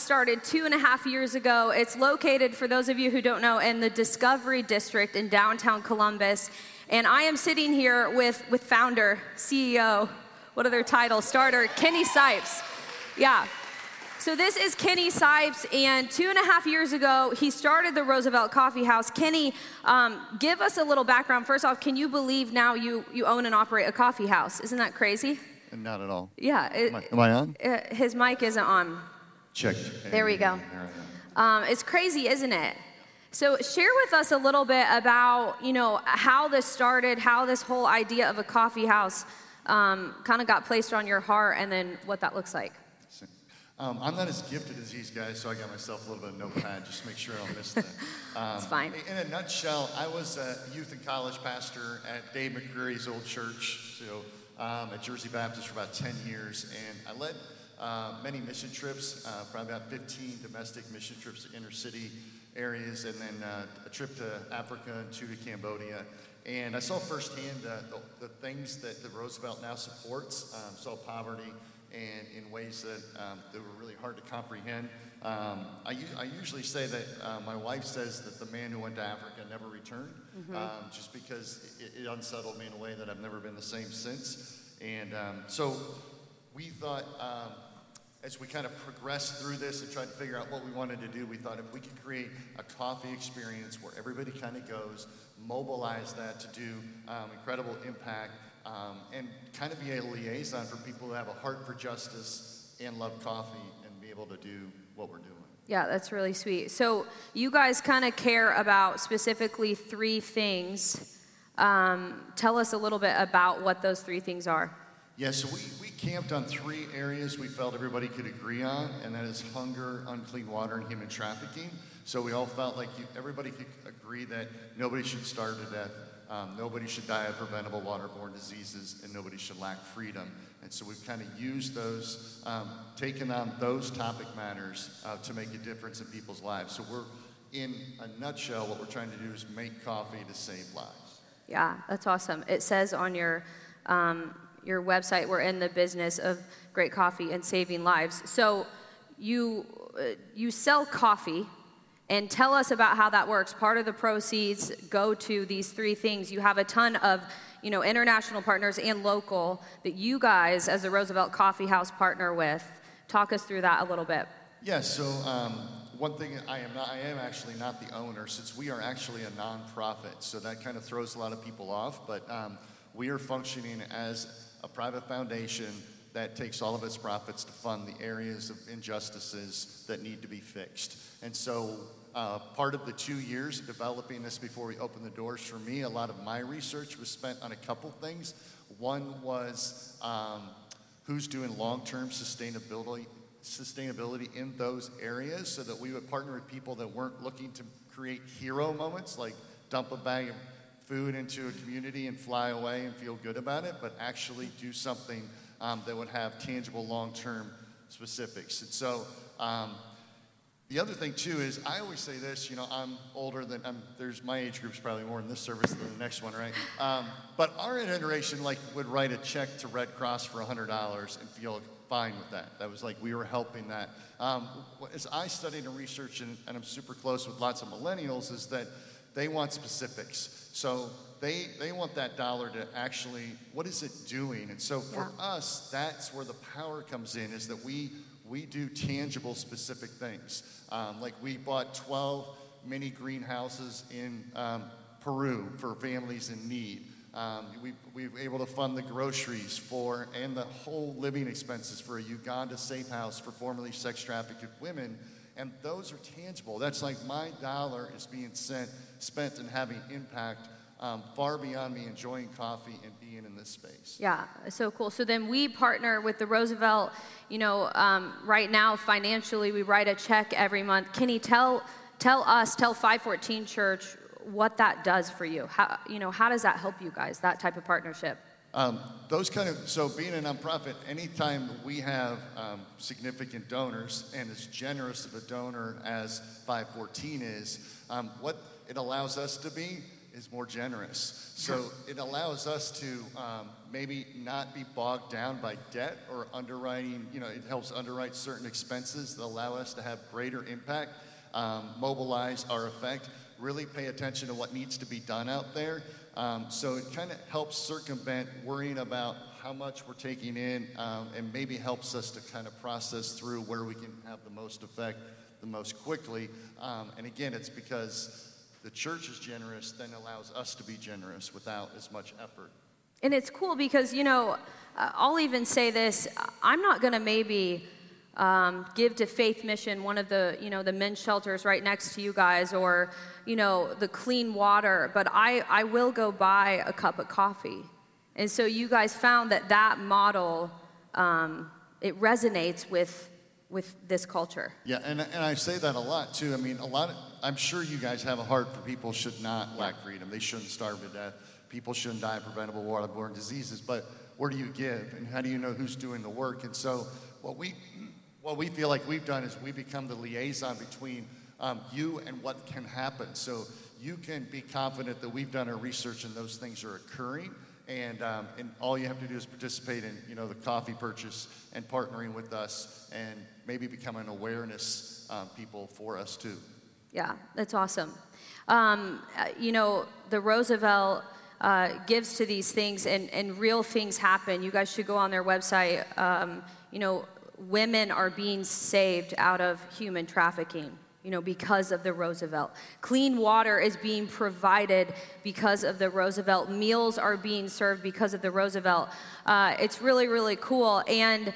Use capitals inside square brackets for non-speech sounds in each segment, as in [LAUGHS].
was started two and a half years ago. It's located, for those of you who don't know, in the Discovery District in downtown Columbus. And I am sitting here with, with founder, CEO, what are their titles? Starter, Kenny Sipes. Yeah. So this is Kenny Sipes, and two and a half years ago, he started the Roosevelt Coffee House. Kenny, um, give us a little background. First off, can you believe now you, you own and operate a coffee house? Isn't that crazy? Not at all. Yeah. It, Am I, am I on? uh, his mic isn't on. Check. There we go. There I am. Um, it's crazy, isn't it? So share with us a little bit about you know how this started, how this whole idea of a coffee house um, kind of got placed on your heart, and then what that looks like. Um, I'm not as gifted as these guys, so I got myself a little bit of notepad just to make sure I don't miss that. [LAUGHS] Um, It's fine. In a nutshell, I was a youth and college pastor at Dave McCreary's old church, so um, at Jersey Baptist for about 10 years, and I led uh, many mission trips, uh, probably about 15 domestic mission trips to inner city areas, and then uh, a trip to Africa and two to Cambodia. And I saw firsthand uh, the, the things that the Roosevelt now supports, um, saw poverty, and in ways that, um, that were really hard to comprehend. Um, I, I usually say that uh, my wife says that the man who went to Africa never returned, um, just because it, it unsettled me in a way that I've never been the same since. And um, so we thought, um, as we kind of progressed through this and tried to figure out what we wanted to do, we thought if we could create a coffee experience where everybody kind of goes, mobilize that to do um, incredible impact, um, and kind of be a liaison for people who have a heart for justice and love coffee and be able to do what we're doing. Yeah, that's really sweet. So you guys kind of care about specifically three things. Um, tell us a little bit about what those three things are. Yeah, so we, we camped on three areas we felt everybody could agree on, and that is hunger, unclean water, and human trafficking. So we all felt like you, everybody could agree that nobody should starve to death, um, nobody should die of preventable waterborne diseases, and nobody should lack freedom. And so we've kind of used those, um, taken on those topic matters uh, to make a difference in people's lives. So we're, in a nutshell, what we're trying to do is make coffee to save lives. Yeah, that's awesome. It says on your um, your website, we're in the business of great coffee and saving lives. So you uh, you sell coffee, and tell us about how that works. Part of the proceeds go to these three things. You have a ton of you know international partners and local that you guys, as the Roosevelt Coffee House, partner with. Talk us through that a little bit. Yes. So um, one thing I am not, I am actually not the owner, since we are actually a nonprofit. So that kind of throws a lot of people off. But um, we are functioning as a private foundation that takes all of its profits to fund the areas of injustices that need to be fixed. And so. Uh, part of the two years of developing this before we opened the doors for me, a lot of my research was spent on a couple things. One was um, who's doing long-term sustainability sustainability in those areas so that we would partner with people that weren't looking to create hero moments like dump a bag of food into a community and fly away and feel good about it but actually do something um, that would have tangible long-term specifics and so um, the other thing too is I always say this, you know, I'm older than I'm, there's my age group's probably more in this service than the next one, right? Um, but our generation like would write a check to Red Cross for hundred dollars and feel fine with that. That was like we were helping that. Um, as I studied and researched, and, and I'm super close with lots of millennials, is that they want specifics. So they they want that dollar to actually what is it doing? And so for Yeah. us, that's where the power comes in, is that we we do tangible, specific things. Um, like we bought 12 mini greenhouses in um, Peru for families in need. Um, we, we were able to fund the groceries for and the whole living expenses for a Uganda safe house for formerly sex trafficked women. And those are tangible. That's like my dollar is being sent, spent and having impact um, far beyond me enjoying coffee and being in this space. Yeah, so cool. So then we partner with the Roosevelt. You know, um, right now financially, we write a check every month. Kenny, tell tell us, tell 514 Church what that does for you. How you know how does that help you guys? That type of partnership. Um, those kind of so being a nonprofit, anytime we have um, significant donors and as generous of a donor as 514 is, um, what it allows us to be is more generous. So it allows us to um, maybe not be bogged down by debt or underwriting. You know, it helps underwrite certain expenses that allow us to have greater impact, um, mobilize our effect, really pay attention to what needs to be done out there. Um, so it kind of helps circumvent worrying about how much we're taking in um, and maybe helps us to kind of process through where we can have the most effect the most quickly. Um, and again, it's because the church is generous, then allows us to be generous without as much effort. And it's cool because, you know, uh, I'll even say this I'm not going to maybe. Um, give to Faith Mission, one of the you know the men's shelters right next to you guys, or you know the clean water. But I I will go buy a cup of coffee, and so you guys found that that model um, it resonates with with this culture. Yeah, and, and I say that a lot too. I mean, a lot of, I'm sure you guys have a heart for people should not lack freedom. They shouldn't starve to death. People shouldn't die of preventable waterborne diseases. But where do you give, and how do you know who's doing the work? And so, what we what we feel like we've done is we become the liaison between um, you and what can happen. So you can be confident that we've done our research and those things are occurring. And, um, and all you have to do is participate in you know the coffee purchase and partnering with us and maybe become an awareness um, people for us too. Yeah that's awesome. Um, uh, you know the roosevelt uh, gives to these things and, and real things happen. You guys should go on their website. Um, you know women are being saved out of human trafficking you know, because of the Roosevelt. Clean water is being provided because of the Roosevelt. Meals are being served because of the Roosevelt. Uh, it's really, really cool. And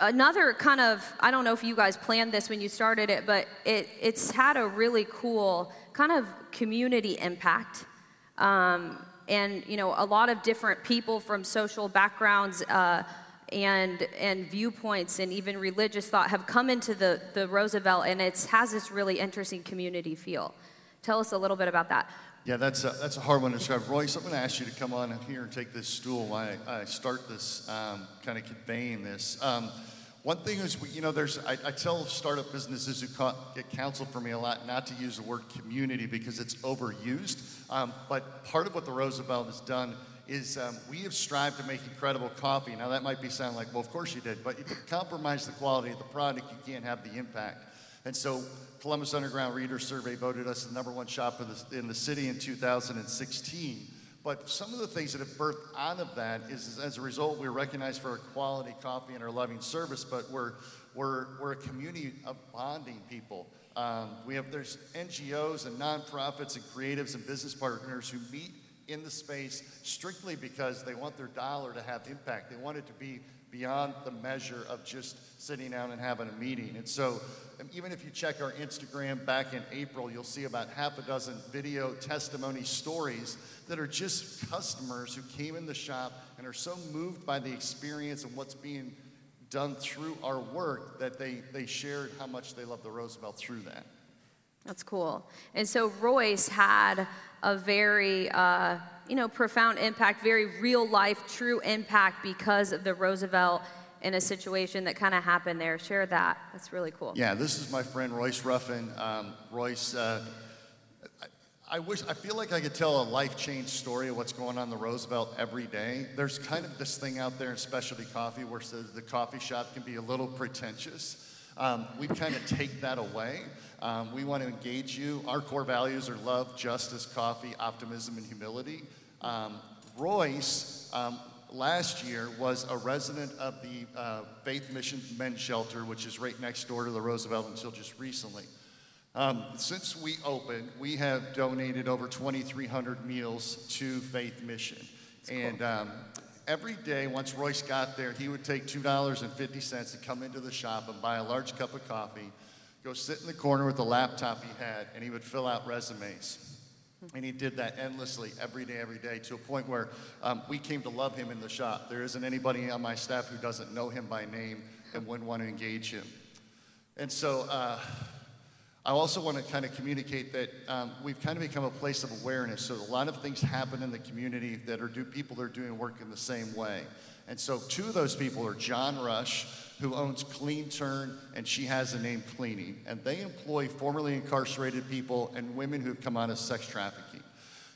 another kind of, I don't know if you guys planned this when you started it, but it, it's had a really cool kind of community impact. Um, and, you know, a lot of different people from social backgrounds. Uh, and, and viewpoints and even religious thought have come into the, the Roosevelt, and it has this really interesting community feel. Tell us a little bit about that. Yeah, that's a, that's a hard one to describe. Royce, I'm going to ask you to come on here and take this stool while I, I start this, um, kind of conveying this. Um, one thing is, we, you know, there's, I, I tell startup businesses who ca- get counsel from me a lot not to use the word community because it's overused. Um, but part of what the Roosevelt has done is um, we have strived to make incredible coffee. Now, that might be sound like, well, of course you did, but if you compromise the quality of the product, you can't have the impact. And so, Columbus Underground Reader Survey voted us the number one shop in the, in the city in 2016. But some of the things that have birthed out of that is, as a result, we're recognized for our quality coffee and our loving service, but we're, we're, we're a community of bonding people. Um, we have there's NGOs and nonprofits and creatives and business partners who meet in the space strictly because they want their dollar to have impact. They want it to be beyond the measure of just sitting down and having a meeting. And so, um, even if you check our Instagram back in April, you'll see about half a dozen video testimony stories that are just customers who came in the shop and are so moved by the experience and what's being done through our work that they, they shared how much they love the Roosevelt through that. That's cool. And so Royce had a very, uh, you know, profound impact, very real life, true impact because of the Roosevelt in a situation that kind of happened there. Share that. That's really cool. Yeah, this is my friend Royce Ruffin. Um, Royce, uh, I, I wish, I feel like I could tell a life change story of what's going on the Roosevelt every day. There's kind of this thing out there in specialty coffee where the coffee shop can be a little pretentious. Um, we kind of take that away. Um, we want to engage you. Our core values are love, justice, coffee, optimism, and humility. Um, Royce, um, last year, was a resident of the uh, Faith Mission Men's Shelter, which is right next door to the Roosevelt until just recently. Um, since we opened, we have donated over 2,300 meals to Faith Mission. and um, every day, once Royce got there, he would take $2.50 to come into the shop and buy a large cup of coffee go sit in the corner with the laptop he had, and he would fill out resumes. And he did that endlessly every day, every day, to a point where um, we came to love him in the shop. There isn't anybody on my staff who doesn't know him by name and wouldn't want to engage him. And so uh, I also want to kind of communicate that um, we've kind of become a place of awareness. So a lot of things happen in the community that are do, people that are doing work in the same way. And so two of those people are John Rush, who owns Clean Turn, and she has the name Cleaning. And they employ formerly incarcerated people and women who've come out of sex trafficking.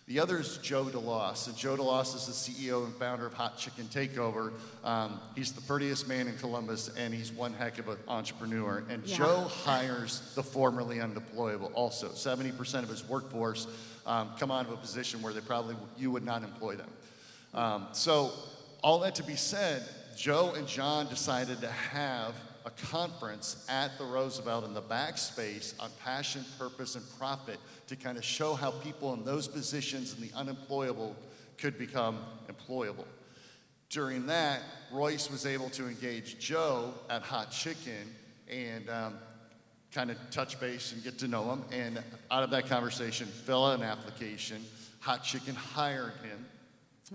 The other is Joe DeLoss. And Joe DeLoss is the CEO and founder of Hot Chicken Takeover. Um, he's the prettiest man in Columbus, and he's one heck of an entrepreneur. And Yeah. Joe hires the formerly undeployable also. 70% of his workforce um, come out of a position where they probably, you would not employ them. Um, so, all that to be said, Joe and John decided to have a conference at the Roosevelt in the backspace on passion, purpose, and profit to kind of show how people in those positions and the unemployable could become employable. During that, Royce was able to engage Joe at Hot Chicken and um, kind of touch base and get to know him. And out of that conversation, fill out an application. Hot Chicken hired him.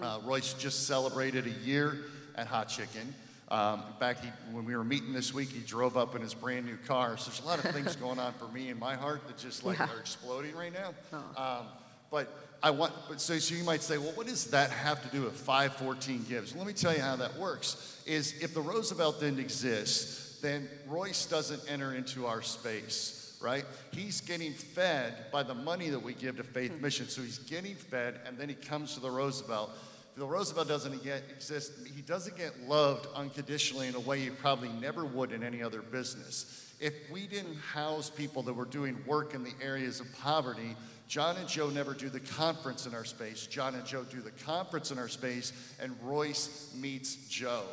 Uh, Royce just celebrated a year at Hot Chicken. Um, in fact, he, when we were meeting this week, he drove up in his brand new car. So there's a lot of things going on for me in my heart that just like Yeah. are exploding right now. Um, but I want, but so, so you might say, well, what does that have to do with 514 gives? Let me tell you how that works. Is if the Roosevelt didn't exist, then Royce doesn't enter into our space, right? He's getting fed by the money that we give to Faith Mission. So he's getting fed, and then he comes to the Roosevelt. If Roosevelt doesn't get, exist, he doesn't get loved unconditionally in a way he probably never would in any other business. If we didn't house people that were doing work in the areas of poverty, John and Joe never do the conference in our space. John and Joe do the conference in our space, and Royce meets Joe.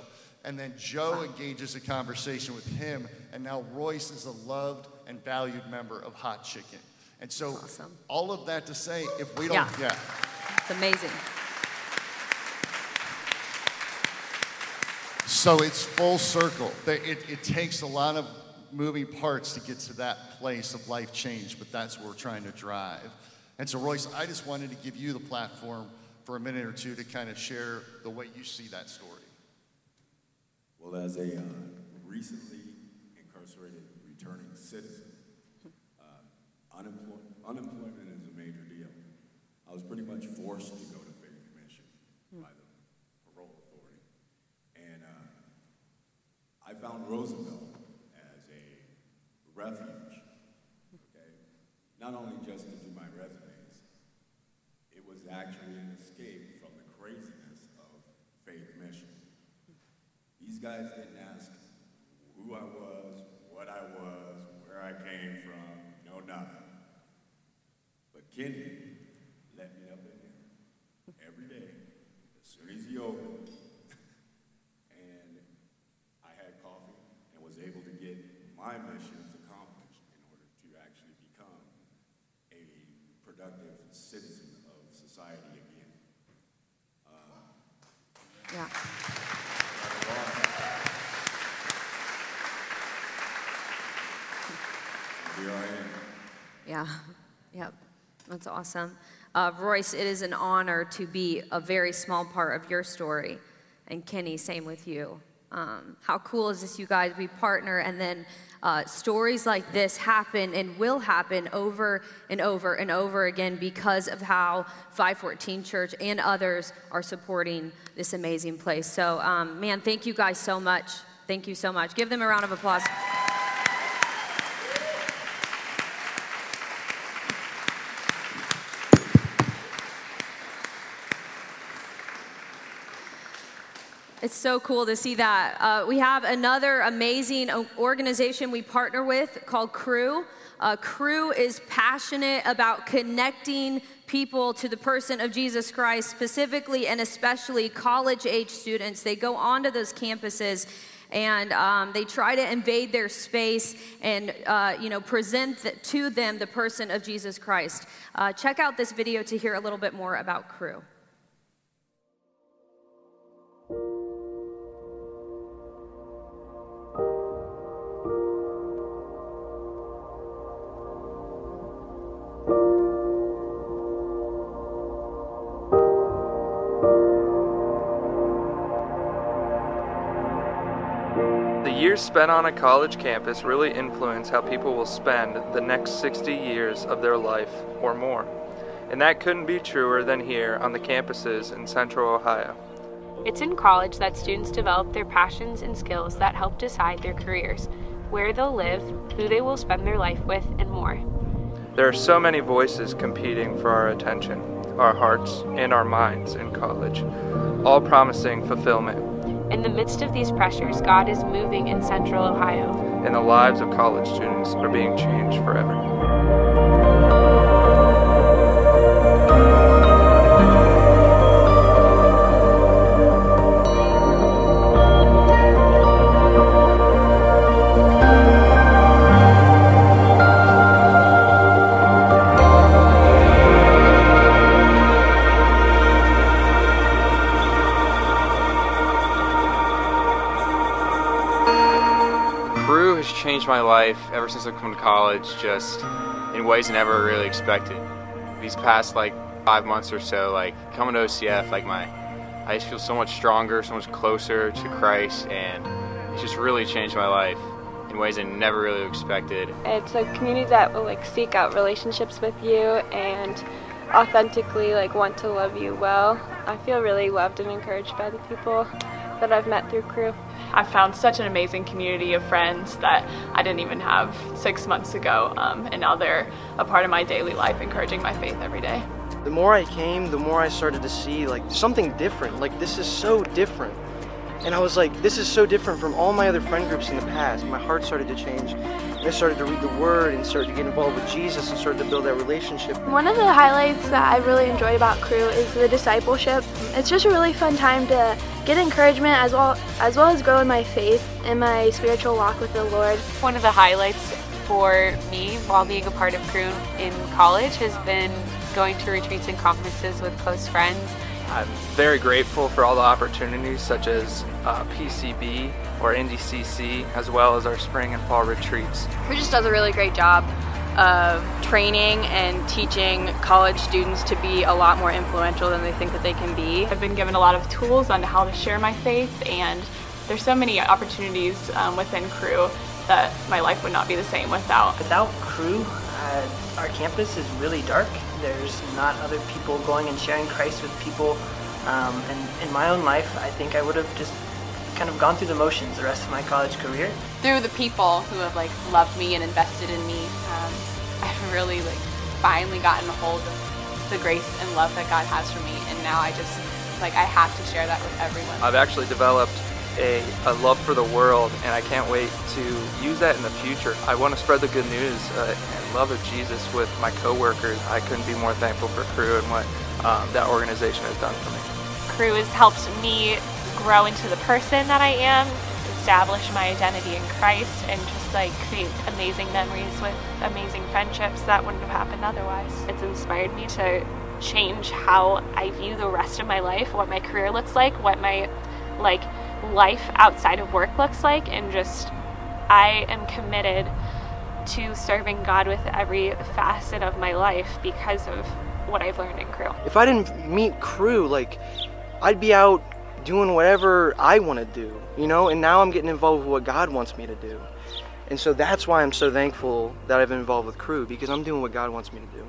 And then Joe engages a conversation with him, and now Royce is a loved and valued member of Hot Chicken. And so, Awesome. all of that to say, if we don't, Yeah. yeah It's amazing. So it's full circle. It, it takes a lot of moving parts to get to that place of life change, but that's what we're trying to drive. And so, Royce, I just wanted to give you the platform for a minute or two to kind of share the way you see that story. Well, as a uh, recently incarcerated returning citizen, uh, unemploy- unemployment is a major deal. I was pretty much forced to go to Faith Mission by the parole authority. And uh, I found Roosevelt as a refuge, okay? Not only just to do my resumes, it was actually an escape from the craziness of Faith Mission. These guys didn't ask who I was, what I was, where I came from, no nothing. But Kenny let me up in there every day, as soon as he opened. and I had coffee and was able to get my missions accomplished in order to actually become a productive citizen of society again. Yeah. Here I am. Yeah. Yep. That's awesome. Uh, Royce, it is an honor to be a very small part of your story. And Kenny, same with you. Um, how cool is this, you guys? We partner, and then uh, stories like this happen and will happen over and over and over again because of how 514 Church and others are supporting this amazing place. So, um, man, thank you guys so much. Thank you so much. Give them a round of applause. It's so cool to see that. Uh, we have another amazing organization we partner with called Cru. Uh, Cru is passionate about connecting people to the person of Jesus Christ, specifically and especially college age students. They go onto those campuses and um, they try to invade their space and uh, you know present th- to them the person of Jesus Christ. Uh, check out this video to hear a little bit more about Cru. Years spent on a college campus really influence how people will spend the next 60 years of their life or more. And that couldn't be truer than here on the campuses in Central Ohio. It's in college that students develop their passions and skills that help decide their careers, where they'll live, who they will spend their life with, and more. There are so many voices competing for our attention. our hearts, and our minds in college, all promising fulfillment. In the midst of these pressures, God is moving in central Ohio. And the lives of college students are being changed forever. Ever since I've come to college, just in ways I never really expected. These past like five months or so, like coming to OCF, like my, I just feel so much stronger, so much closer to Christ, and it's just really changed my life in ways I never really expected. It's a community that will like seek out relationships with you and authentically like want to love you well. I feel really loved and encouraged by the people that I've met through Cru. I found such an amazing community of friends that I didn't even have six months ago, um, and now they're a part of my daily life, encouraging my faith every day. The more I came, the more I started to see like something different. Like this is so different. And I was like, this is so different from all my other friend groups in the past. My heart started to change. And I started to read the Word and started to get involved with Jesus and started to build that relationship. One of the highlights that I really enjoy about Cru is the discipleship. It's just a really fun time to get encouragement as well as well as grow in my faith and my spiritual walk with the Lord. One of the highlights for me while being a part of Cru in college has been going to retreats and conferences with close friends. I'm very grateful for all the opportunities such as uh, PCB or NDCC, as well as our spring and fall retreats. Cru just does a really great job of training and teaching college students to be a lot more influential than they think that they can be. I've been given a lot of tools on how to share my faith, and there's so many opportunities um, within Cru that my life would not be the same without. Without Cru, uh, our campus is really dark. There's not other people going and sharing Christ with people. Um, and in my own life, I think I would have just kind of gone through the motions the rest of my college career. Through the people who have like loved me and invested in me, um, [LAUGHS] I've really like finally gotten a hold of the grace and love that God has for me, and now I just like I have to share that with everyone. I've actually developed a, a love for the world, and I can't wait to use that in the future. I want to spread the good news uh, and love of Jesus with my coworkers. I couldn't be more thankful for Cru and what um, that organization has done for me. Cru has helped me grow into the person that I am, establish my identity in Christ, and just like create amazing memories with amazing friendships that wouldn't have happened otherwise. It's inspired me to change how I view the rest of my life, what my career looks like, what my like life outside of work looks like, and just I am committed to serving God with every facet of my life because of what I've learned in Cru. If I didn't meet Cru, like I'd be out doing whatever I want to do, you know, and now I'm getting involved with what God wants me to do. And so that's why I'm so thankful that I've been involved with Cru because I'm doing what God wants me to do.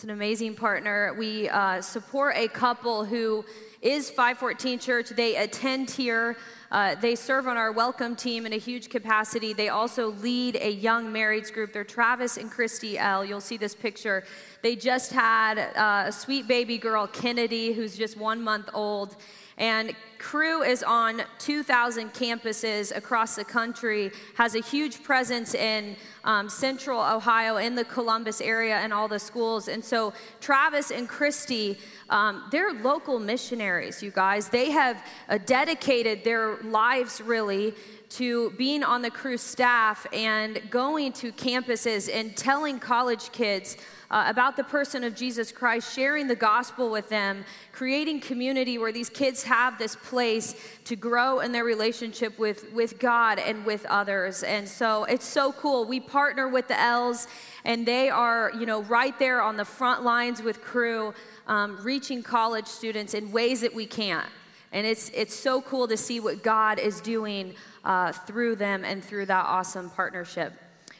It's an amazing partner. We uh, support a couple who is 514 Church. They attend here. Uh, they serve on our welcome team in a huge capacity. They also lead a young marrieds group. They're Travis and Christy L. You'll see this picture. They just had uh, a sweet baby girl, Kennedy, who's just one month old. And Cru is on 2,000 campuses across the country, has a huge presence in um, central Ohio, in the Columbus area, and all the schools. And so Travis and Christy, um, they're local missionaries, you guys. They have uh, dedicated their lives really to being on the Cru staff and going to campuses and telling college kids uh, about the person of Jesus Christ, sharing the gospel with them, creating community where these kids have this place to grow in their relationship with, with God and with others. And so it's so cool. We partner with the L's, and they are, you know, right there on the front lines with Cru, um, reaching college students in ways that we can't. And it's, it's so cool to see what God is doing uh, through them and through that awesome partnership.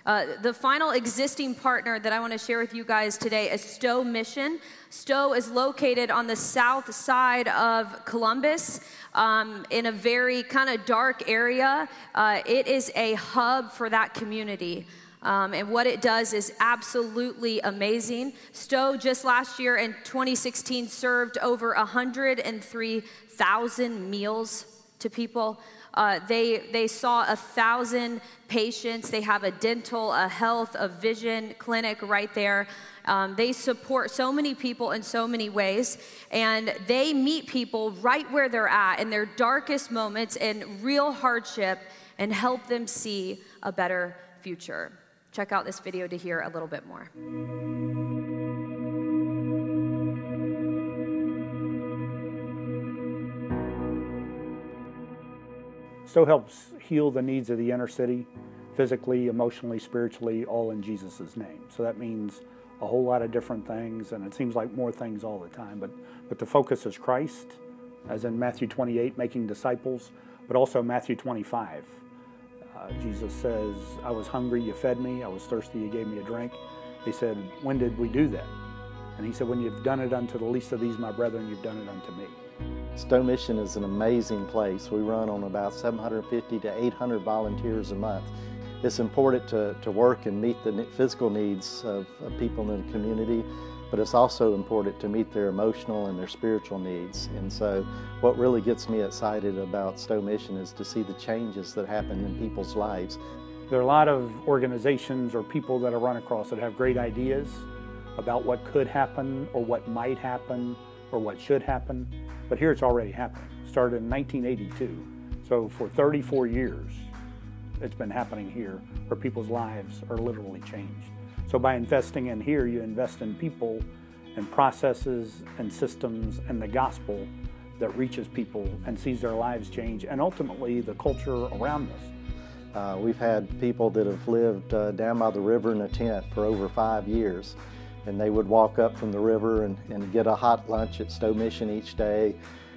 Uh, the final existing partner that I want to share with you guys today is Stowe Mission. Stowe is located on the south side of Columbus um, in a very kind of dark area. Uh, it is a hub for that community. Um, and what it does is absolutely amazing. Stowe just last year in 2016 served over 103,000 meals to people. Uh, they, they saw a thousand patients. They have a dental, a health, a vision clinic right there. Um, they support so many people in so many ways, and they meet people right where they're at in their darkest moments and real hardship and help them see a better future. Check out this video to hear a little bit more. Stowe helps heal the needs of the inner city, physically, emotionally, spiritually, all in Jesus' name. So that means a whole lot of different things, and it seems like more things all the time. But, but the focus is Christ, as in Matthew 28, making disciples, but also Matthew 25. Uh, Jesus says, I was hungry, you fed me. I was thirsty, you gave me a drink. He said, When did we do that? And he said, When you've done it unto the least of these, my brethren, you've done it unto me. Stowe Mission is an amazing place. We run on about 750 to 800 volunteers a month. It's important to, to work and meet the physical needs of, of people in the community, but it's also important to meet their emotional and their spiritual needs. And so what really gets me excited about Stowe Mission is to see the changes that happen in people's lives. There are a lot of organizations or people that I run across that have great ideas about what could happen or what might happen or what should happen. But here it's already happening. Started in 1982. So for 34 years, it's been happening here where people's lives are literally changed. So by investing in here, you invest in people and processes and systems and the gospel that reaches people and sees their lives change and ultimately the culture around us. Uh, we've had people that have lived uh, down by the river in a tent for over five years and they would walk up from the river and, and get a hot lunch at Stowe Mission each day.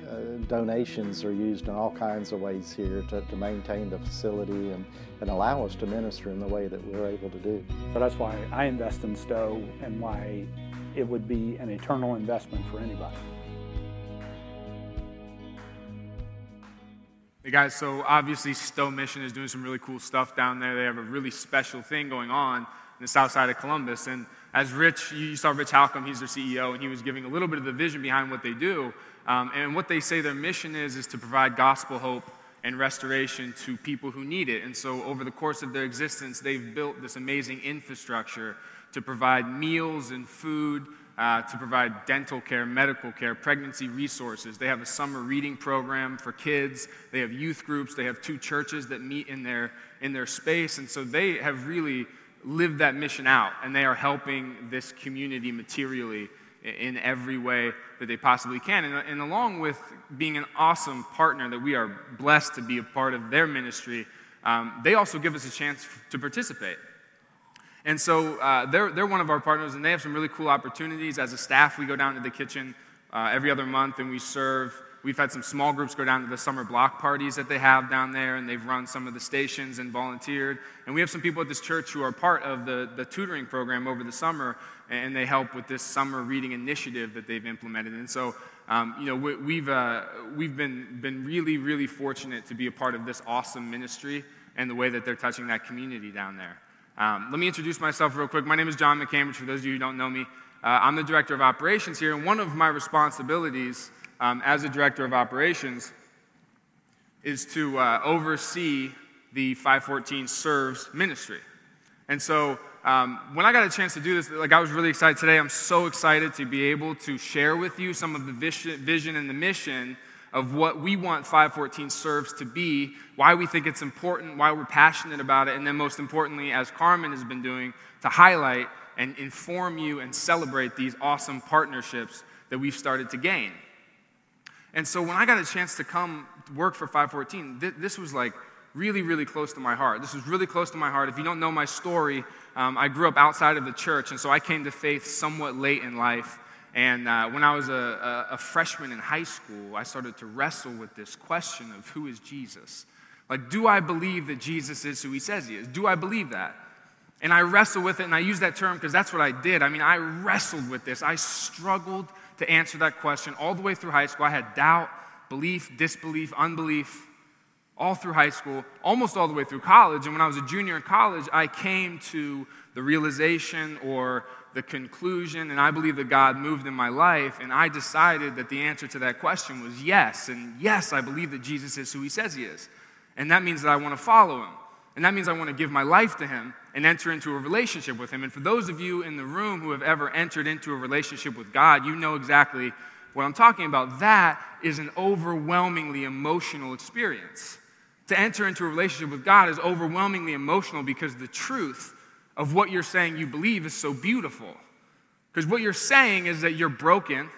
Uh, donations are used in all kinds of ways here to, to maintain the facility and, and allow us to minister in the way that we're able to do. So that's why I invest in Stowe and why it would be an eternal investment for anybody. Hey guys, so obviously Stowe Mission is doing some really cool stuff down there. They have a really special thing going on in the south side of Columbus. And as Rich, you saw Rich Halcomb, he's their CEO, and he was giving a little bit of the vision behind what they do. Um, and what they say their mission is, is to provide gospel hope and restoration to people who need it. And so, over the course of their existence, they've built this amazing infrastructure to provide meals and food, uh, to provide dental care, medical care, pregnancy resources. They have a summer reading program for kids. They have youth groups. They have two churches that meet in their, in their space. And so, they have really live that mission out, and they are helping this community materially in every way that they possibly can. And, and, along with being an awesome partner that we are blessed to be a part of their ministry, um, they also give us a chance to participate. And so uh, they're, they're one of our partners, and they have some really cool opportunities. As a staff, we go down to the kitchen uh, every other month and we serve We've had some small groups go down to the summer block parties that they have down there, and they've run some of the stations and volunteered. And we have some people at this church who are part of the, the tutoring program over the summer, and they help with this summer reading initiative that they've implemented. And so, um, you know, we, have uh, we've been, been really, really fortunate to be a part of this awesome ministry and the way that they're touching that community down there. Um, let me introduce myself real quick. My name is John McCambridge, for those of you who don't know me. Uh, I'm the director of operations here, and one of my responsibilities um, as a director of operations is to uh, oversee the 514 Serves ministry. And so um, when I got a chance to do this, like I was really excited today. I'm so excited to be able to share with you some of the vision and the mission of what we want 514 serves to be, why we think it's important, why we're passionate about it, and then most importantly, as Carmen has been doing, to highlight and inform you and celebrate these awesome partnerships that we've started to gain. And so when I got a chance to come work for 514, th- this was like really, really close to my heart. This was really close to my heart. If you don't know my story, um, I grew up outside of the church, and so I came to faith somewhat late in life. And uh, when I was a, a, a freshman in high school, I started to wrestle with this question of who is Jesus? Like, do I believe that Jesus is who he says he is? Do I believe that? And I wrestle with it, and I use that term because that's what I did. I mean, I wrestled with this. I struggled to answer that question all the way through high school. I had doubt, belief, disbelief, unbelief. all through high school, almost all the way through college. And when I was a junior in college, I came to the realization or the conclusion, and I believe that God moved in my life, and I decided that the answer to that question was yes. And yes, I believe that Jesus is who he says he is. And that means that I want to follow him. And that means I want to give my life to him and enter into a relationship with him. And for those of you in the room who have ever entered into a relationship with God, you know exactly what I'm talking about. That is an overwhelmingly emotional experience. To enter into a relationship with God is overwhelmingly emotional because the truth of what you're saying you believe is so beautiful. Because what you're saying is that you're broken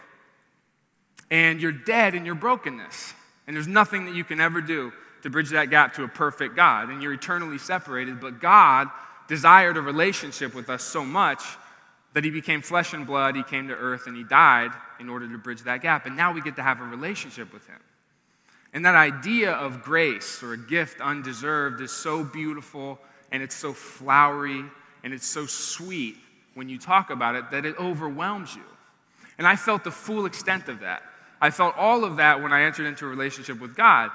and you're dead in your brokenness. And there's nothing that you can ever do to bridge that gap to a perfect God. And you're eternally separated. But God desired a relationship with us so much that He became flesh and blood. He came to earth and He died in order to bridge that gap. And now we get to have a relationship with Him. And that idea of grace or a gift undeserved is so beautiful and it's so flowery and it's so sweet when you talk about it that it overwhelms you. And I felt the full extent of that. I felt all of that when I entered into a relationship with God.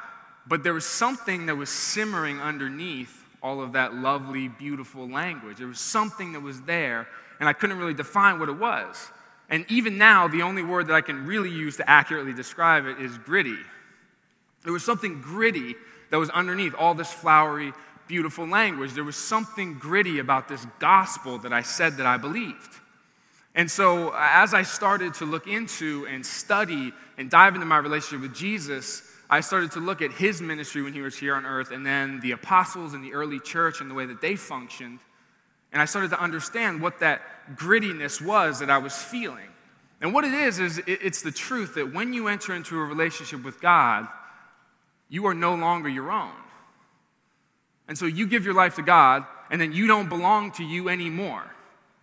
But there was something that was simmering underneath all of that lovely, beautiful language. There was something that was there, and I couldn't really define what it was. And even now, the only word that I can really use to accurately describe it is gritty. There was something gritty that was underneath all this flowery, beautiful language. There was something gritty about this gospel that I said that I believed. And so, as I started to look into and study and dive into my relationship with Jesus, I started to look at his ministry when he was here on earth, and then the apostles and the early church and the way that they functioned. And I started to understand what that grittiness was that I was feeling. And what it is, is it's the truth that when you enter into a relationship with God, you are no longer your own. And so you give your life to God, and then you don't belong to you anymore.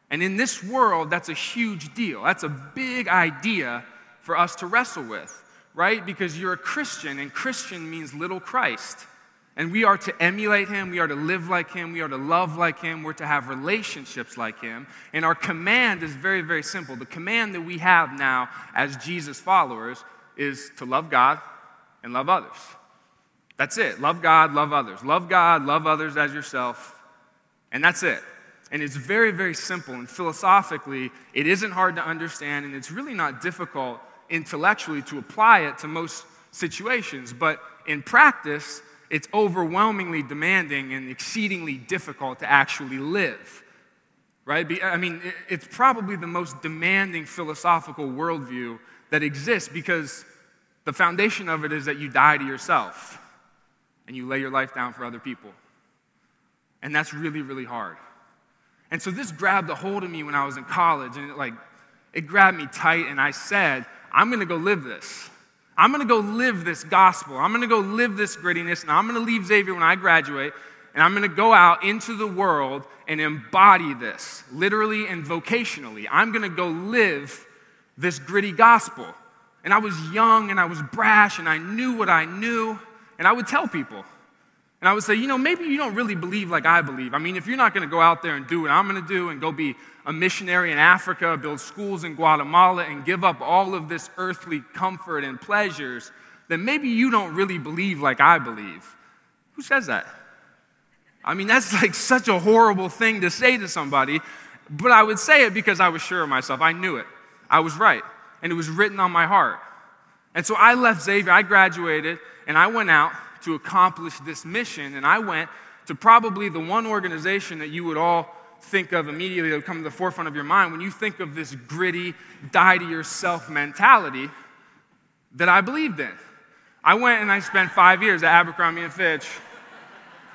And in this world, that's a huge deal. That's a big idea for us to wrestle with, right? Because you're a Christian, and Christian means little Christ. And we are to emulate him, we are to live like him, we are to love like him, we're to have relationships like him. And our command is very, very simple. The command that we have now as Jesus followers is to love God and love others. That's it. Love God, love others. Love God, love others as yourself. And that's it. And it's very, very simple. And philosophically, it isn't hard to understand, and it's really not difficult intellectually to apply it to most situations. But in practice, it's overwhelmingly demanding and exceedingly difficult to actually live. Right? I mean, it's probably the most demanding philosophical worldview that exists because the foundation of it is that you die to yourself and you lay your life down for other people. And that's really, really hard. And so this grabbed a hold of me when I was in college, and it like it grabbed me tight, and I said, I'm gonna go live this. I'm gonna go live this gospel. I'm gonna go live this grittiness, and I'm gonna leave Xavier when I graduate, and I'm gonna go out into the world and embody this, literally and vocationally. I'm gonna go live this gritty gospel. And I was young and I was brash and I knew what I knew. And I would tell people, and I would say, you know, maybe you don't really believe like I believe. I mean, if you're not going to go out there and do what I'm going to do and go be a missionary in Africa, build schools in Guatemala, and give up all of this earthly comfort and pleasures, then maybe you don't really believe like I believe. Who says that? I mean, that's like [LAUGHS] such a horrible thing to say to somebody, but I would say it because I was sure of myself. I knew it. I was right. And it was written on my heart. And so I left Xavier, I graduated, and I went out to accomplish this mission. And I went to probably the one organization that you would all think of immediately that would come to the forefront of your mind when you think of this gritty, die to yourself mentality that I believed in. I went and I spent five years at Abercrombie and Fitch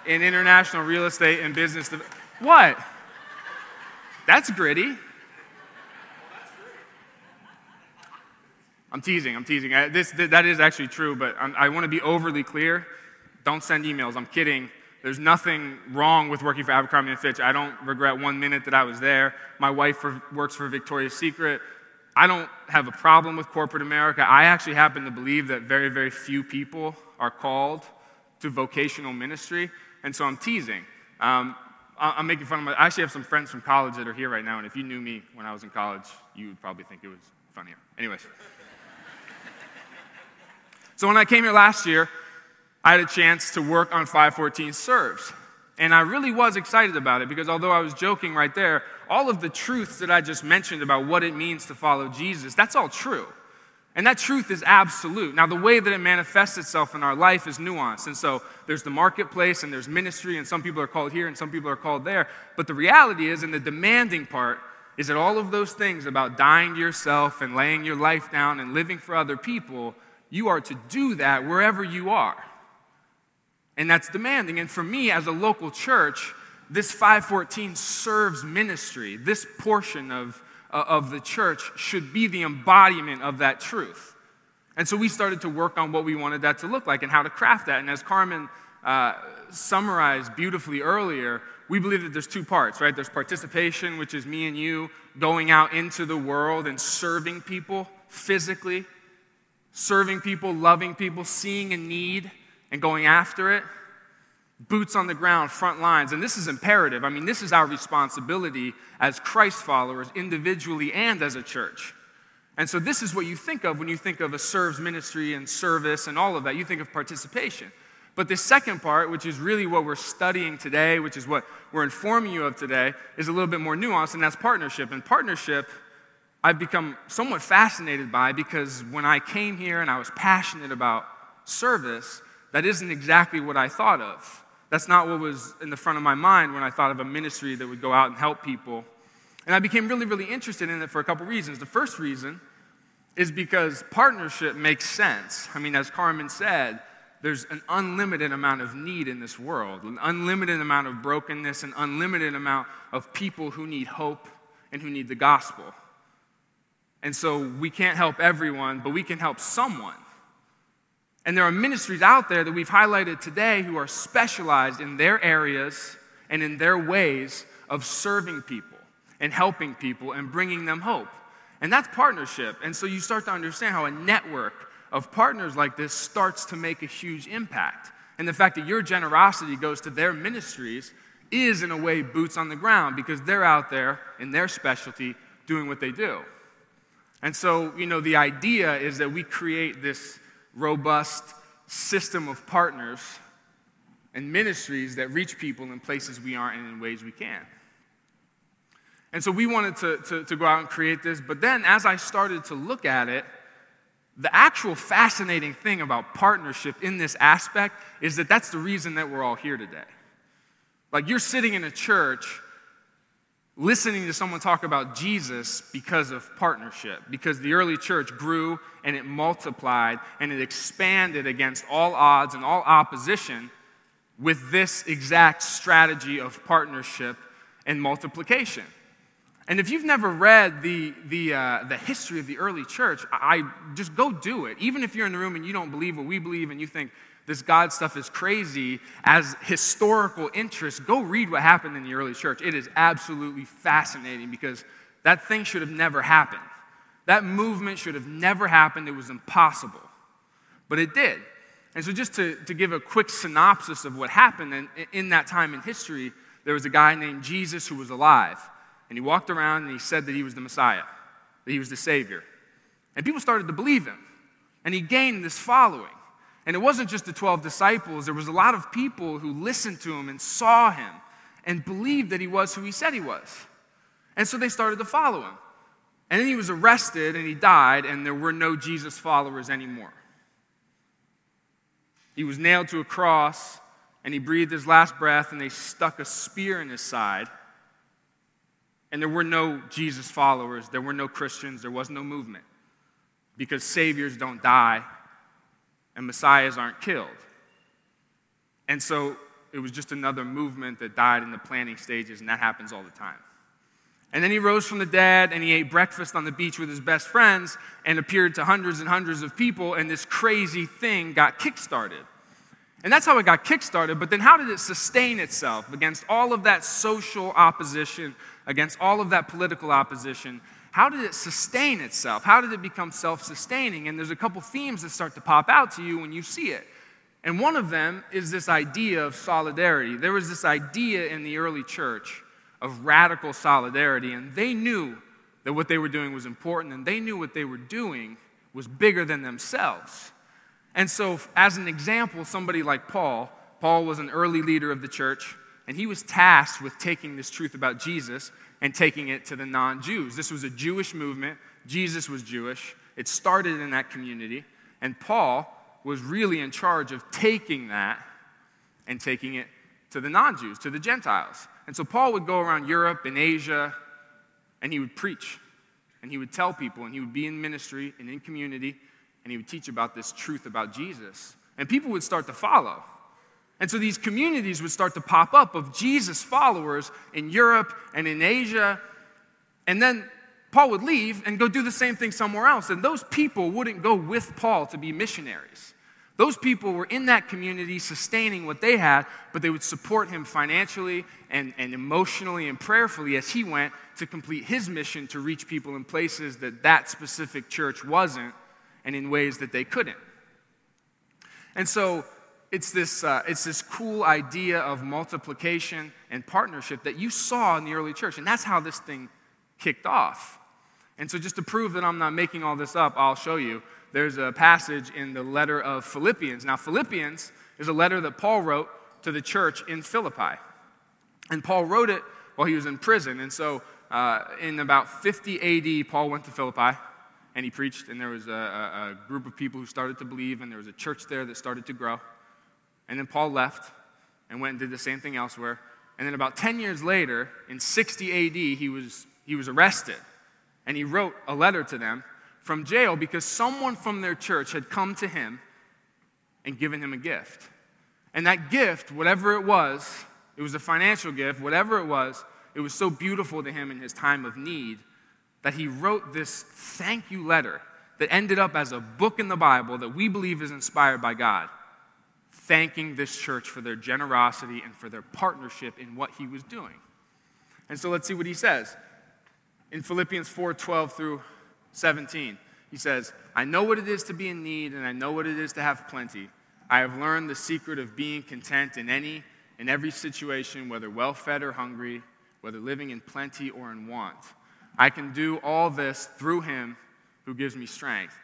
in international real estate and business. What? That's gritty. I'm teasing, I'm teasing. This, that is actually true, but I'm, i want to be overly clear. Don't send emails. I'm kidding. There's nothing wrong with working for Abercrombie & Fitch. I don't regret one minute that I was there. My wife for, works for Victoria's Secret. I don't have a problem with corporate America. I actually happen to believe that very, very few people are called to vocational ministry, and so I'm teasing. Um, I'm making fun of my. I actually have some friends from college that are here right now, and if you knew me when I was in college, you would probably think it was funnier. Anyways. [LAUGHS] So when I came here last year, I had a chance to work on Five14 serves. And I really was excited about it because although I was joking right there, all of the truths that I just mentioned about what it means to follow Jesus, that's all true. And that truth is absolute. Now, the way that it manifests itself in our life is nuanced. And so there's the marketplace and there's ministry, and some people are called here and some people are called there. But the reality is, and the demanding part, is that all of those things about dying to yourself and laying your life down and living for other people, you are to do that wherever you are. And that's demanding. And for me, as a local church, this Five14 serves ministry. This portion of uh, of the church should be the embodiment of that truth. And so we started to work on what we wanted that to look like and how to craft that. And as Carmen uh, summarized beautifully earlier, we believe that there's two parts, right? There's participation, which is me and you going out into the world and serving people physically, serving people, loving people, seeing a need and going after it boots on the ground, front lines. And this is imperative. I mean, this is our responsibility as Christ followers, individually and as a church. And so, this is what you think of when you think of a serves ministry and service and all of that. You think of participation. But the second part, which is really what we're studying today, which is what we're informing you of today, is a little bit more nuanced, and that's partnership. And partnership, I've become somewhat fascinated by because when I came here and I was passionate about service, that isn't exactly what I thought of. That's not what was in the front of my mind when I thought of a ministry that would go out and help people. And I became really, really interested in it for a couple reasons. The first reason is because partnership makes sense. I mean, as Carmen said, there's an unlimited amount of need in this world, an unlimited amount of brokenness, an unlimited amount of people who need hope and who need the gospel. And so we can't help everyone, but we can help someone. And there are ministries out there that we've highlighted today who are specialized in their areas and in their ways of serving people and helping people and bringing them hope. And that's partnership. And so you start to understand how a network of partners like this starts to make a huge impact. And the fact that your generosity goes to their ministries is, in a way, boots on the ground because they're out there in their specialty doing what they do. And so, you know, the idea is that we create this robust system of partners and ministries that reach people in places we aren't and in ways we can. And so we wanted to, to, to, go out and create this, but then as I started to look at it, the actual fascinating thing about partnership in this aspect is that that's the reason that we're all here today. Like you're sitting in a church listening to someone talk about Jesus because of partnership, because the early church grew and it multiplied and it expanded against all odds and all opposition with this exact strategy of partnership and multiplication. And if you've never read the, the, uh, the history of the early church, I, I just go do it. Even if you're in the room and you don't believe what we believe and you think, this God stuff is crazy as historical interest, go read what happened in the early church. It is absolutely fascinating because that thing should have never happened. That movement should have never happened. It was impossible. But it did. And so, just to, to give a quick synopsis of what happened in, in that time in history, there was a guy named Jesus who was alive. And he walked around and he said that he was the Messiah, that he was the Savior. And people started to believe him. And he gained this following. And it wasn't just the 12 disciples, there was a lot of people who listened to him and saw him and believed that he was who he said he was. And so they started to follow him. And then he was arrested and he died, and there were no Jesus followers anymore. He was nailed to a cross and he breathed his last breath, and they stuck a spear in his side. And there were no Jesus followers, there were no Christians, there was no movement because saviors don't die and messiahs aren't killed. And so it was just another movement that died in the planning stages, and that happens all the time. And then he rose from the dead and he ate breakfast on the beach with his best friends and appeared to hundreds and hundreds of people, and this crazy thing got kickstarted. And that's how it got kickstarted, but then how did it sustain itself against all of that social opposition, against all of that political opposition? How did it sustain itself? How did it become self sustaining? And there's a couple themes that start to pop out to you when you see it. And one of them is this idea of solidarity. There was this idea in the early church of radical solidarity, and they knew that what they were doing was important, and they knew what they were doing was bigger than themselves. And so, as an example, somebody like Paul, Paul was an early leader of the church, and he was tasked with taking this truth about Jesus and taking it to the non Jews. This was a Jewish movement. Jesus was Jewish. It started in that community. And Paul was really in charge of taking that and taking it to the non Jews, to the Gentiles. And so Paul would go around Europe and Asia and he would preach and he would tell people and he would be in ministry and in community and he would teach about this truth about Jesus. And people would start to follow. And so these communities would start to pop up of Jesus followers in Europe and in Asia. And then Paul would leave and go do the same thing somewhere else. And those people wouldn't go with Paul to be missionaries. Those people were in that community sustaining what they had, but they would support him financially and, and emotionally and prayerfully as he went to complete his mission to reach people in places that that specific church wasn't and in ways that they couldn't. And so it's this, uh, it's this cool idea of multiplication and partnership that you saw in the early church. And that's how this thing kicked off. And so, just to prove that I'm not making all this up, I'll show you. There's a passage in the letter of Philippians. Now, Philippians is a letter that Paul wrote to the church in Philippi. And Paul wrote it while he was in prison. And so, uh, in about 50 AD, Paul went to Philippi and he preached, and there was a, a, a group of people who started to believe, and there was a church there that started to grow. And then Paul left and went and did the same thing elsewhere. And then about 10 years later, in 60 AD, he was, he was arrested. And he wrote a letter to them from jail because someone from their church had come to him and given him a gift. And that gift, whatever it was, it was a financial gift, whatever it was, it was so beautiful to him in his time of need that he wrote this thank you letter that ended up as a book in the Bible that we believe is inspired by God, thanking this church for their generosity and for their partnership in what he was doing. And so let's see what he says. In Philippians 4 12 through 17, he says, I know what it is to be in need, and I know what it is to have plenty. I have learned the secret of being content in any in every situation, whether well fed or hungry, whether living in plenty or in want. I can do all this through him who gives me strength.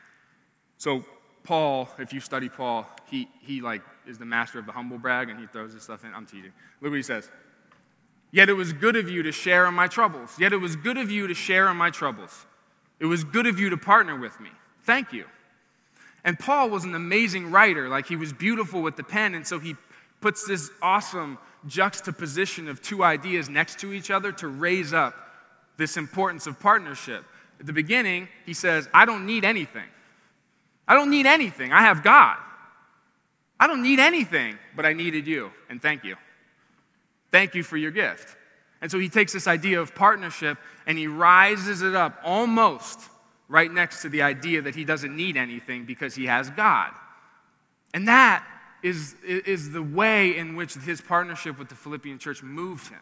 So, Paul, if you study Paul, he, he like is the master of the humble brag and he throws this stuff in. I'm teasing. Look what he says. Yet it was good of you to share in my troubles. Yet it was good of you to share in my troubles. It was good of you to partner with me. Thank you. And Paul was an amazing writer. Like he was beautiful with the pen. And so he puts this awesome juxtaposition of two ideas next to each other to raise up this importance of partnership. At the beginning, he says, I don't need anything. I don't need anything. I have God. I don't need anything, but I needed you, and thank you. Thank you for your gift. And so he takes this idea of partnership and he rises it up almost right next to the idea that he doesn't need anything because he has God. And that is, is the way in which his partnership with the Philippian church moved him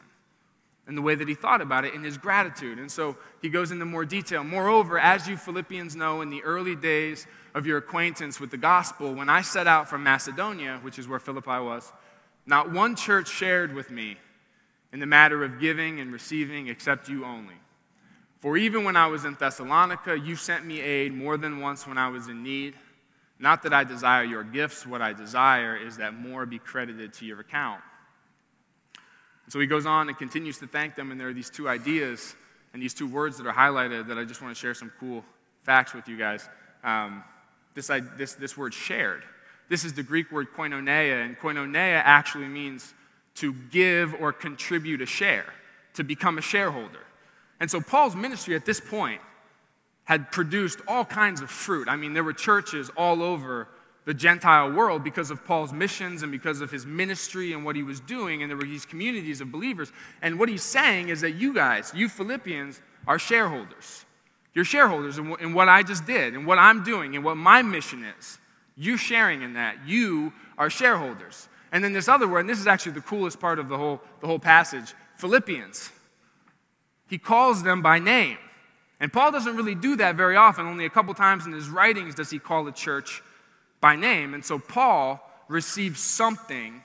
and the way that he thought about it in his gratitude. And so he goes into more detail. Moreover, as you Philippians know, in the early days of your acquaintance with the gospel, when I set out from Macedonia, which is where Philippi was, not one church shared with me in the matter of giving and receiving except you only. For even when I was in Thessalonica, you sent me aid more than once when I was in need. Not that I desire your gifts, what I desire is that more be credited to your account. So he goes on and continues to thank them, and there are these two ideas and these two words that are highlighted that I just want to share some cool facts with you guys. Um, this, this, this word shared. This is the Greek word koinonia, and koinonia actually means to give or contribute a share, to become a shareholder. And so Paul's ministry at this point had produced all kinds of fruit. I mean, there were churches all over the Gentile world because of Paul's missions and because of his ministry and what he was doing. And there were these communities of believers. And what he's saying is that you guys, you Philippians, are shareholders. You're shareholders in what I just did and what I'm doing and what my mission is. You sharing in that. You are shareholders. And then this other word, and this is actually the coolest part of the whole, the whole passage Philippians. He calls them by name. And Paul doesn't really do that very often. Only a couple times in his writings does he call a church by name. And so Paul received something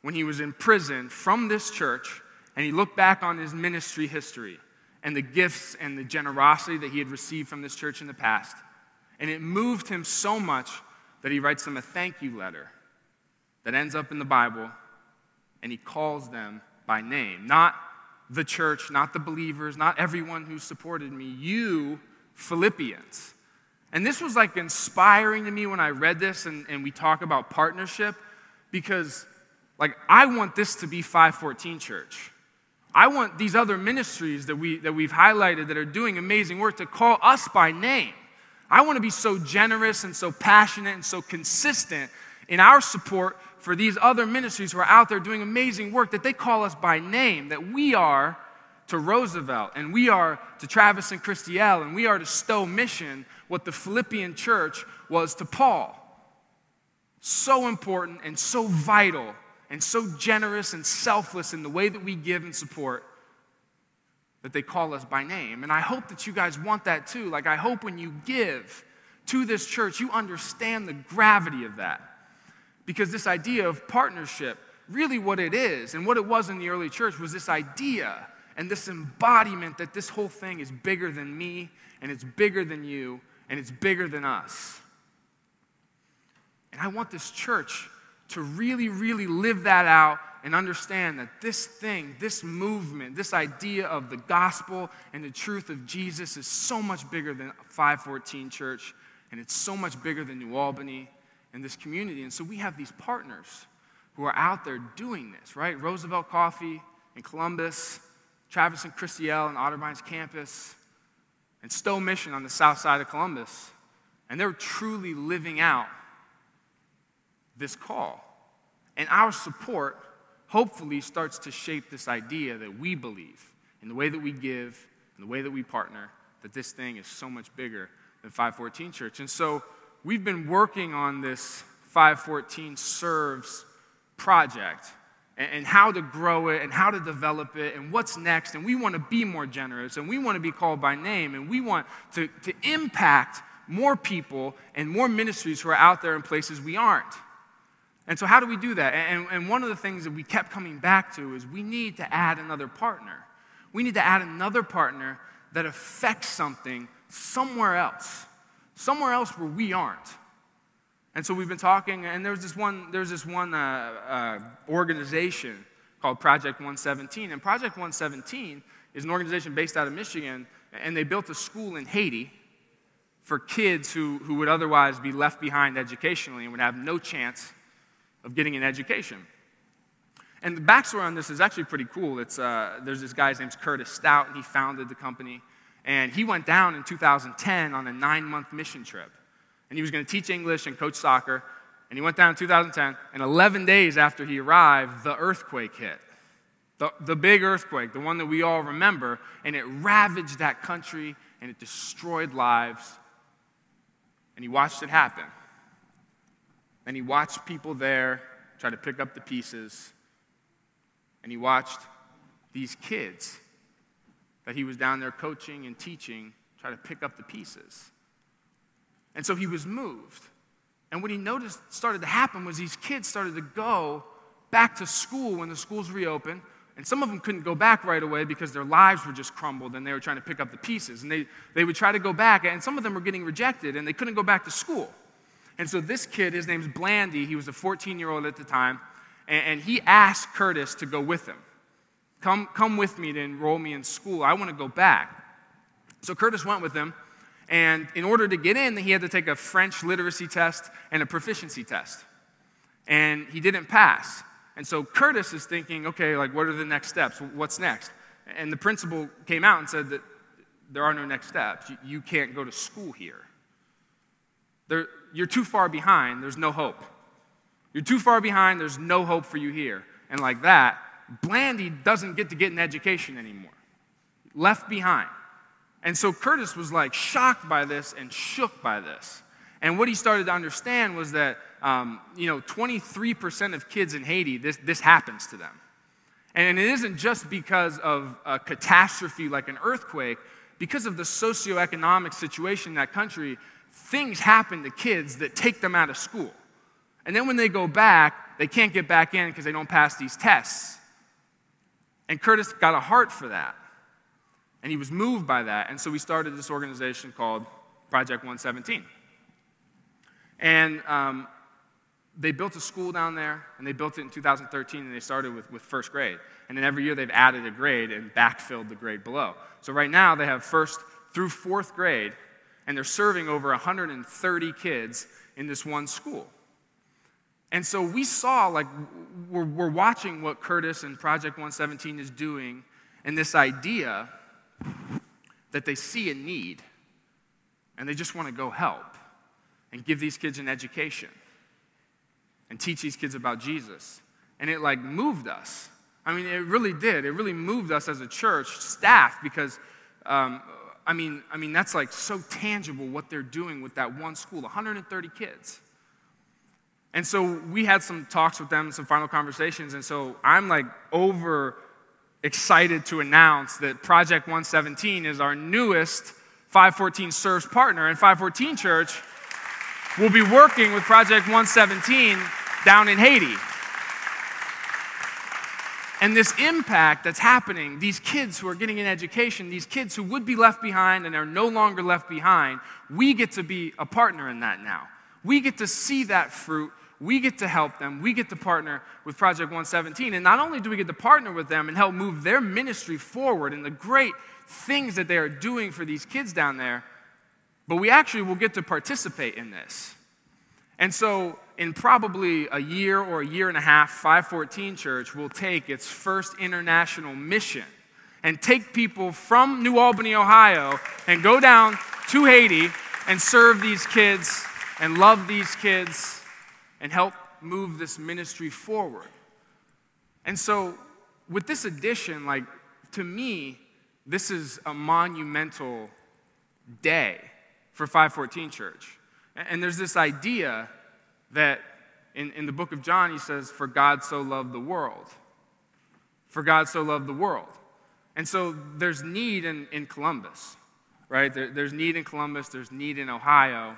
when he was in prison from this church, and he looked back on his ministry history and the gifts and the generosity that he had received from this church in the past. And it moved him so much that he writes them a thank you letter that ends up in the Bible, and he calls them by name. Not the church, not the believers, not everyone who supported me, you, Philippians. And this was like inspiring to me when I read this and, and we talk about partnership because, like, I want this to be Five14 Church. I want these other ministries that, we, that we've highlighted that are doing amazing work to call us by name. I want to be so generous and so passionate and so consistent in our support for these other ministries who are out there doing amazing work that they call us by name, that we are to Roosevelt and we are to Travis and Christiel and we are to Stowe Mission what the Philippian church was to Paul. So important and so vital and so generous and selfless in the way that we give and support that they call us by name. And I hope that you guys want that too. Like, I hope when you give to this church, you understand the gravity of that. Because this idea of partnership, really what it is, and what it was in the early church, was this idea and this embodiment that this whole thing is bigger than me, and it's bigger than you, and it's bigger than us. And I want this church to really, really live that out and understand that this thing, this movement, this idea of the gospel and the truth of Jesus is so much bigger than Five14 Church, and it's so much bigger than New Albany and this community. And so we have these partners who are out there doing this, right? Roosevelt Coffee in Columbus, Travis and Christiel on Otterbein's campus, and Stowe Mission on the south side of Columbus. And they're truly living out this call. And our support hopefully starts to shape this idea that we believe in the way that we give, in the way that we partner, that this thing is so much bigger than Five14 Church. And so we've been working on this Five14 Serves project and, how to grow it and how to develop it and what's next. And we want to be more generous and we want to be called by name and we want to, to impact more people and more ministries who are out there in places we aren't. And so, how do we do that? And, and one of the things that we kept coming back to is we need to add another partner. We need to add another partner that affects something somewhere else, somewhere else where we aren't. And so we've been talking, and there's this one, there's this one uh, uh, organization called Project 117. And Project 117 is an organization based out of Michigan, and they built a school in Haiti for kids who, who would otherwise be left behind educationally and would have no chance of getting an education. And the backstory on this is actually pretty cool. It's, uh, there's this guy, his name's Curtis Stout, and he founded the company. And he went down in 2010 on a nine month mission trip and he was going to teach English and coach soccer. And he went down in 2010, and 11 days after he arrived, the earthquake hit. The, the big earthquake, the one that we all remember, and it ravaged that country and it destroyed lives. And he watched it happen. And he watched people there try to pick up the pieces. And he watched these kids that he was down there coaching and teaching try to pick up the pieces. And so he was moved. And what he noticed started to happen was these kids started to go back to school when the schools reopened. And some of them couldn't go back right away because their lives were just crumbled and they were trying to pick up the pieces. And they, they would try to go back, and some of them were getting rejected and they couldn't go back to school. And so this kid, his name's Blandy, he was a 14 year old at the time, and, and he asked Curtis to go with him. Come, come with me to enroll me in school. I want to go back. So Curtis went with him. And in order to get in, he had to take a French literacy test and a proficiency test. And he didn't pass. And so Curtis is thinking, okay, like, what are the next steps? What's next? And the principal came out and said that there are no next steps. You, can't go to school here. There, you're too far behind. There's no hope. You're too far behind. There's no hope for you here. And like that, Blandy doesn't get to get an education anymore. Left behind. And so Curtis was like shocked by this and shook by this. And what he started to understand was that, um, you know, 23% of kids in Haiti, this, this happens to them. And it isn't just because of a catastrophe like an earthquake, because of the socioeconomic situation in that country, things happen to kids that take them out of school. And then when they go back, they can't get back in because they don't pass these tests. And Curtis got a heart for that. And he was moved by that. And so we started this organization called Project 117. And um, they built a school down there, and they built it in 2013, and they started with, with first grade. And then every year they've added a grade and backfilled the grade below. So right now they have first through fourth grade, and they're serving over 130 kids in this one school. And so we saw, like, we're, we're watching what Curtis and Project 117 is doing, and this idea that they see a need, and they just want to go help and give these kids an education and teach these kids about Jesus. And it, like, moved us. I mean, it really did. It really moved us as a church staff because, um, I mean, I mean, that's like so tangible what they're doing with that one school, 130 kids. And so we had some talks with them, some final conversations, and so I'm like over excited to announce that Project 117 is our newest Five14 Serves partner, and Five14 Church will be working with Project 117 down in Haiti. And this impact that's happening, these kids who are getting an education, these kids who would be left behind and are no longer left behind, we get to be a partner in that now. We get to see that fruit. We get to help them. We get to partner with Project 117. And not only do we get to partner with them and help move their ministry forward and the great things that they are doing for these kids down there, but we actually will get to participate in this. And so in probably a year or a year and a half, Five14 Church will take its first international mission and take people from New Albany, Ohio, and go down to Haiti and serve these kids and love these kids and help move this ministry forward. And so, with this addition, like, to me, this is a monumental day for Five14 Church. And there's this idea that in, in the book of John, he says, For God so loved the world. For God so loved the world. And so there's need in, in Columbus, right? There, there's need in Columbus, there's need in Ohio.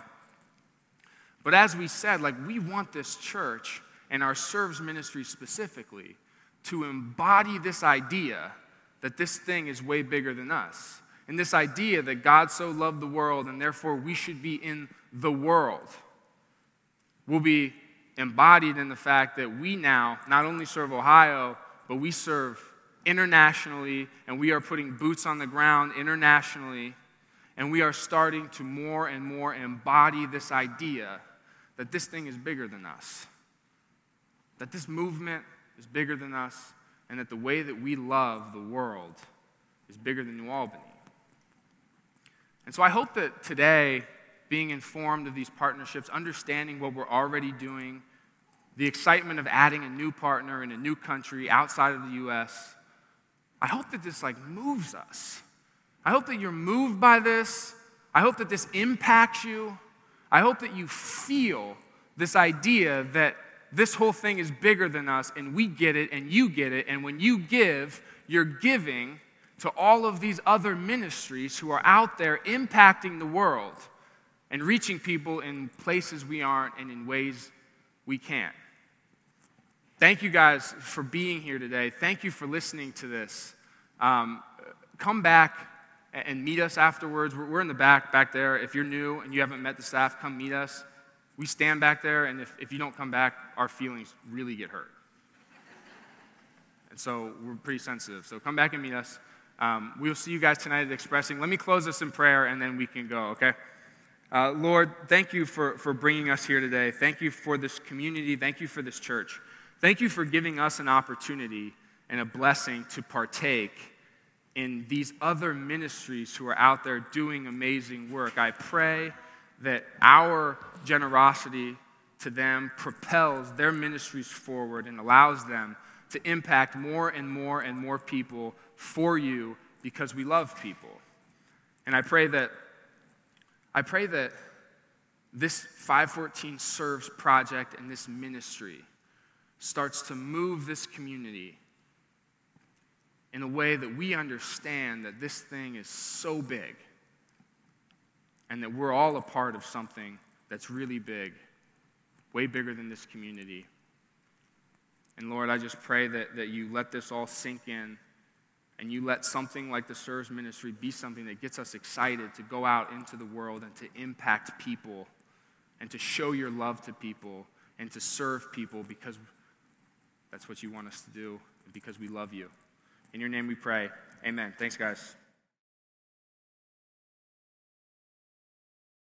But as we said, like we want this church and our serves ministry specifically to embody this idea that this thing is way bigger than us. And this idea that God so loved the world and therefore we should be in the world will be embodied in the fact that we now not only serve Ohio, but we serve internationally, and we are putting boots on the ground internationally, and we are starting to more and more embody this idea that this thing is bigger than us, that this movement is bigger than us, and that the way that we love the world is bigger than New Albany. And so I hope that today, being informed of these partnerships, understanding what we're already doing, the excitement of adding a new partner in a new country outside of the US, I hope that this like moves us. I hope that you're moved by this. I hope that this impacts you. I hope that you feel this idea that this whole thing is bigger than us and we get it and you get it. And when you give, you're giving to all of these other ministries who are out there impacting the world and reaching people in places we aren't and in ways we can't. Thank you guys for being here today. Thank you for listening to this. Um, come back and meet us afterwards. We're in the back, back there. If you're new and you haven't met the staff, come meet us. We stand back there, and if, if you don't come back, our feelings really get hurt. And so we're pretty sensitive. So come back and meet us. Um, we'll see you guys tonight at Expressing. Let me close this in prayer, and then we can go, okay? Uh, Lord, thank you for, for bringing us here today. Thank you for this community. Thank you for this church. Thank you for giving us an opportunity and a blessing to partake in these other ministries who are out there doing amazing work. I pray that our generosity to them propels their ministries forward and allows them to impact more and more and more people for you because we love people. And I pray that I pray that this Five14 serves project and this ministry starts to move this community in a way that we understand that this thing is so big and that we're all a part of something that's really big, way bigger than this community. And Lord, I just pray that, that you let this all sink in and you let something like the Serves Ministry be something that gets us excited to go out into the world and to impact people and to show your love to people and to serve people because that's what you want us to do because we love you. In your name we pray. Amen. Thanks, guys.